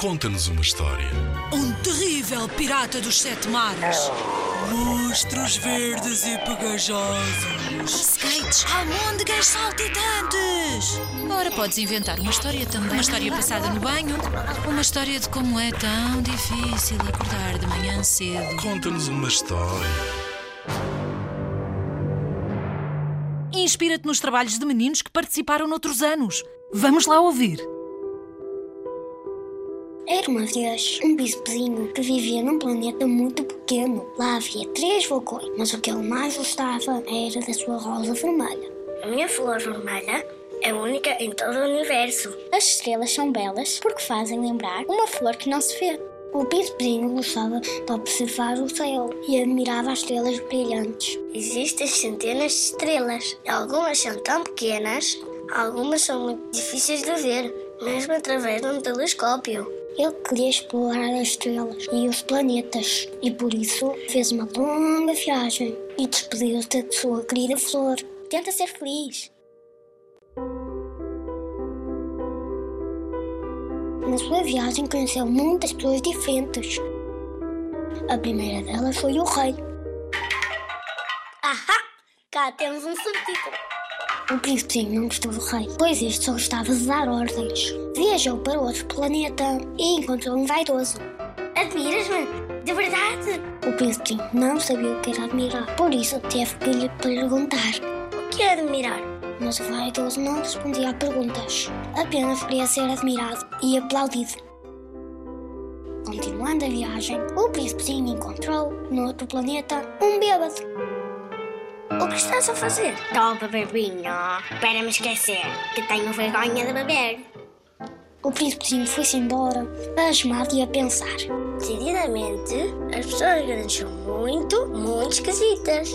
Conta-nos uma história. Um terrível pirata dos sete mares. Monstros verdes e pegajosos. Skates, almôndegas saltitantes. Ora, podes inventar uma história também. Uma história passada no banho. Uma história de como é tão difícil acordar de manhã cedo. Conta-nos uma história. Inspira-te nos trabalhos de meninos que participaram noutros anos. Vamos lá ouvir. Era uma vez um bispezinho que vivia num planeta muito pequeno. Lá havia três vulcões, mas o que ele mais gostava era da sua rosa vermelha. A minha flor vermelha é única em todo o universo. As estrelas são belas porque fazem lembrar uma flor que não se vê. O bispezinho gostava de observar o céu e admirava as estrelas brilhantes. Existem centenas de estrelas. Algumas são tão pequenas, algumas são muito difíceis de ver, mesmo através de um telescópio. Ele queria explorar as estrelas e os planetas e por isso fez uma longa viagem e despediu-se da sua querida flor. Tenta ser feliz. Na sua viagem conheceu muitas pessoas diferentes. A primeira delas foi o rei. Ahá! Cá temos um subtítulo. O príncipezinho não gostou do rei, pois este só gostava de dar ordens. Viajou para outro planeta e encontrou um vaidoso. Admiras-me? De verdade? O príncipezinho não sabia o que era admirar, por isso teve que lhe perguntar. O que é admirar? Mas o vaidoso não respondia a perguntas, apenas queria ser admirado e aplaudido. Continuando a viagem, o príncipezinho encontrou, no outro planeta, um bêbado. O que estás a fazer? Estou a beber vinho. Para me esquecer, que tenho vergonha de beber. O príncipezinho foi-se embora, pasmado e a pensar. Decididamente, as pessoas grandes são muito, muito esquisitas.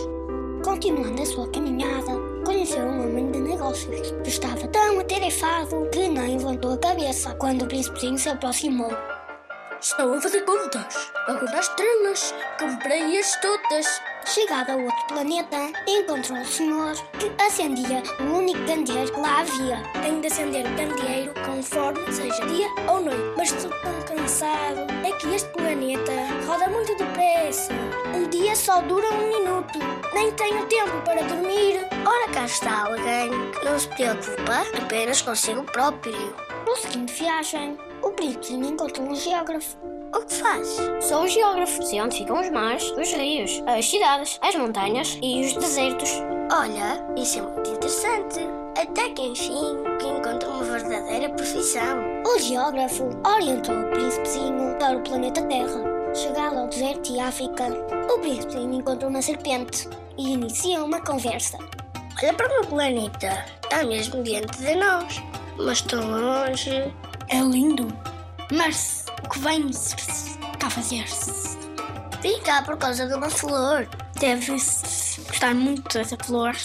Continuando a sua caminhada, conheceu um homem de negócios que estava tão atarefado que nem levantou a cabeça quando o príncipezinho se aproximou. Estou a fazer contas. A contar estrelas. Comprei-as todas. Chegado a outro planeta, encontrou o senhor que acendia o único candeeiro que lá havia. Tenho de acender o candeeiro conforme seja dia ou noite. Mas estou tão cansado. É que este planeta roda muito depressa. Um dia só dura um minuto. Nem tenho tempo para dormir. Ora, cá está alguém que não se preocupa apenas consigo próprio. No seguinte viagem, o príncipezinho encontrou um geógrafo. O que faz? Sou o geógrafo. Sei onde ficam os mares, os rios, as cidades, as montanhas e os desertos. Olha, isso é muito interessante. Até que enfim, que encontra uma verdadeira profissão. O geógrafo orientou o príncipezinho para o planeta Terra. Chegado ao deserto e África, o príncipezinho encontrou uma serpente e inicia uma conversa. Olha para o meu planeta. Está mesmo diante de nós. Mas tão longe. É lindo. Mas o que vem-se cá fazer-se? Vim cá por causa de uma flor. Deve-se gostar muito dessa flor.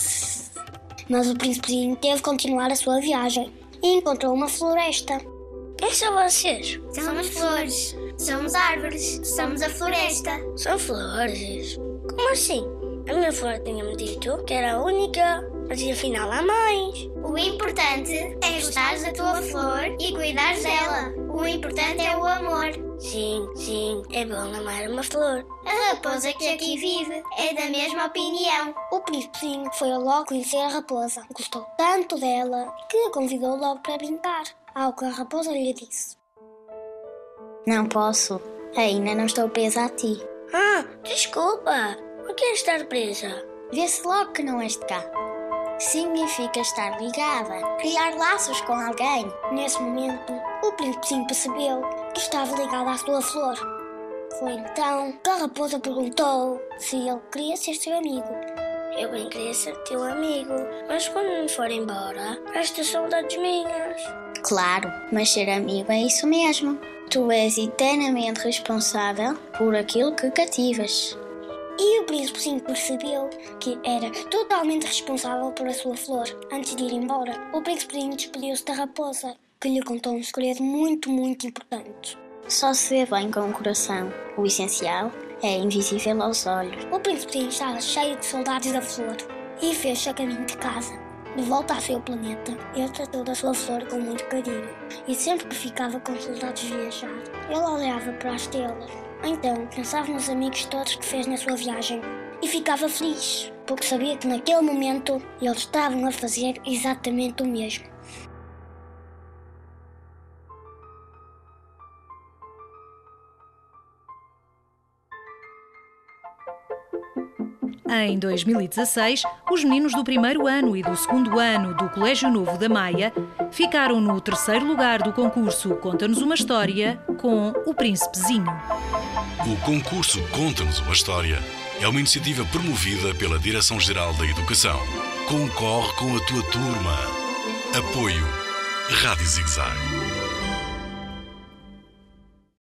Mas o príncipezinho teve que continuar a sua viagem e encontrou uma floresta. Quem são vocês? Somos flores. Somos árvores. Somos a floresta. São flores? Como assim? A minha flor tinha-me dito que era a única, mas afinal há mais. O importante é gostares da tua flor e cuidares dela. O importante é o amor. Sim, sim, é bom amar uma flor. A raposa que aqui vive é da mesma opinião. O príncipezinho foi logo conhecer a raposa. Gostou tanto dela que a convidou logo para brincar. Ao que a raposa lhe disse: Não posso. Ainda não estou presa a ti. Ah, desculpa. Por que estar presa? Vê-se logo que não és de cá. Significa estar ligada, criar laços com alguém. Nesse momento, o príncipezinho percebeu que estava ligado à sua flor. Foi então que a raposa perguntou se ele queria ser seu amigo. Eu bem queria ser teu amigo, mas quando me for embora, resta saudades minhas. Claro, mas ser amigo é isso mesmo. Tu és eternamente responsável por aquilo que cativas. E o príncipezinho percebeu que era totalmente responsável por a sua flor. Antes de ir embora, o príncipezinho despediu-se da raposa, que lhe contou um segredo muito, muito importante. Só se vê bem com o coração. O essencial é invisível aos olhos. O príncipezinho estava cheio de saudades da flor e fez-se a caminho de casa. De volta ao seu planeta, ele tratou da sua flor com muito carinho e sempre que ficava com saudades de viajar, ele olhava para as estrelas. Então pensava nos amigos todos que fez na sua viagem e ficava feliz, porque sabia que naquele momento eles estavam a fazer exatamente o mesmo. Em 2016, os meninos do primeiro ano e do segundo ano do Colégio Novo da Maia ficaram no terceiro lugar do concurso Conta-nos uma História com o Príncipezinho. O concurso Conta-nos uma História é uma iniciativa promovida pela Direção-Geral da Educação. Concorre com a tua turma. Apoio Rádio Zigzag.